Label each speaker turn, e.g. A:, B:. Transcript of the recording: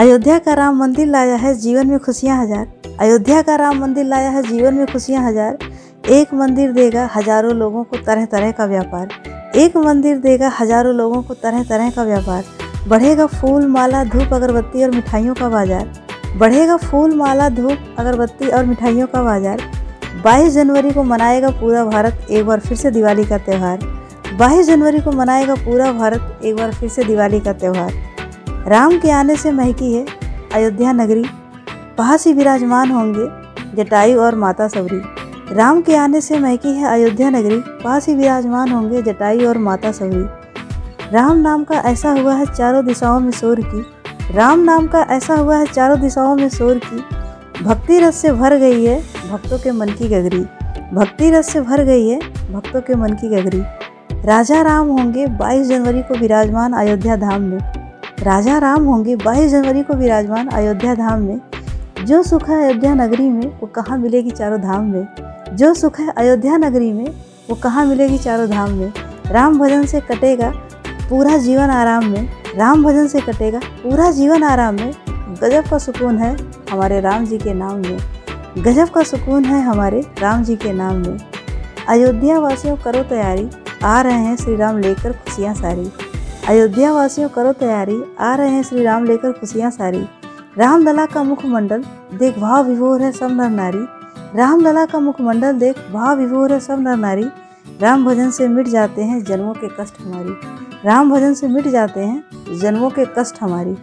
A: अयोध्या का राम मंदिर लाया है जीवन में खुशियाँ हज़ार। अयोध्या का राम मंदिर लाया है जीवन में खुशियाँ हज़ार। एक मंदिर देगा हज़ारों लोगों को तरह तरह का व्यापार। एक मंदिर देगा हज़ारों लोगों को तरह तरह का व्यापार। बढ़ेगा फूल, माला, धूप, अगरबत्ती और मिठाइयों का बाज़ार। बढ़ेगा फूल, माला, धूप, अगरबत्ती और मिठाइयों का बाज़ार। 22 जनवरी को मनाएगा पूरा भारत एक बार फिर से दिवाली का त्यौहार। 22 जनवरी को मनाएगा पूरा भारत एक बार फिर से दिवाली का त्यौहार। राम के आने से महकी है अयोध्या नगरी। पास ही विराजमान होंगे जटायु और माता सबरी राम के आने से महकी है अयोध्या नगरी। पास ही विराजमान होंगे जटायु और माता सबरी राम नाम का ऐसा हुआ है चारों दिशाओं में शोर की। राम नाम का ऐसा हुआ है चारों दिशाओं में शोर की। भक्ति रस से भर गई है भक्तों के मन की गगरी। भक्ति रस से भर गई है भक्तों के मन की गगरी। राजा राम होंगे 22 जनवरी को विराजमान अयोध्या धाम में। राजा राम होंगे 22 जनवरी को विराजमान अयोध्या धाम में। जो सुख है अयोध्या नगरी में, वो कहाँ मिलेगी चारों धाम में? जो सुख है अयोध्या नगरी में, वो कहाँ मिलेगी चारों धाम में? राम भजन से कटेगा पूरा जीवन आराम में। राम भजन से कटेगा पूरा जीवन आराम में। गजब का सुकून है हमारे राम जी के नाम में। गजब का सुकून है हमारे राम जी के नाम में। अयोध्या वासियों करो तैयारी। आ रहे हैं श्री राम लेकर खुशियाँ सारी। अयोध्या वासियों करो तैयारी, आ रहे हैं श्री राम लेकर खुशियाँ सारी। रामलला का मुखमंडल, देख भाव विभोर है सब नर नारी। रामलला का मुखमंडल, देख भाव विभोर है सब नर नारी। राम भजन से मिट जाते हैं जन्मों के कष्ट हमारी। राम भजन से मिट जाते हैं जन्मों के कष्ट हमारी।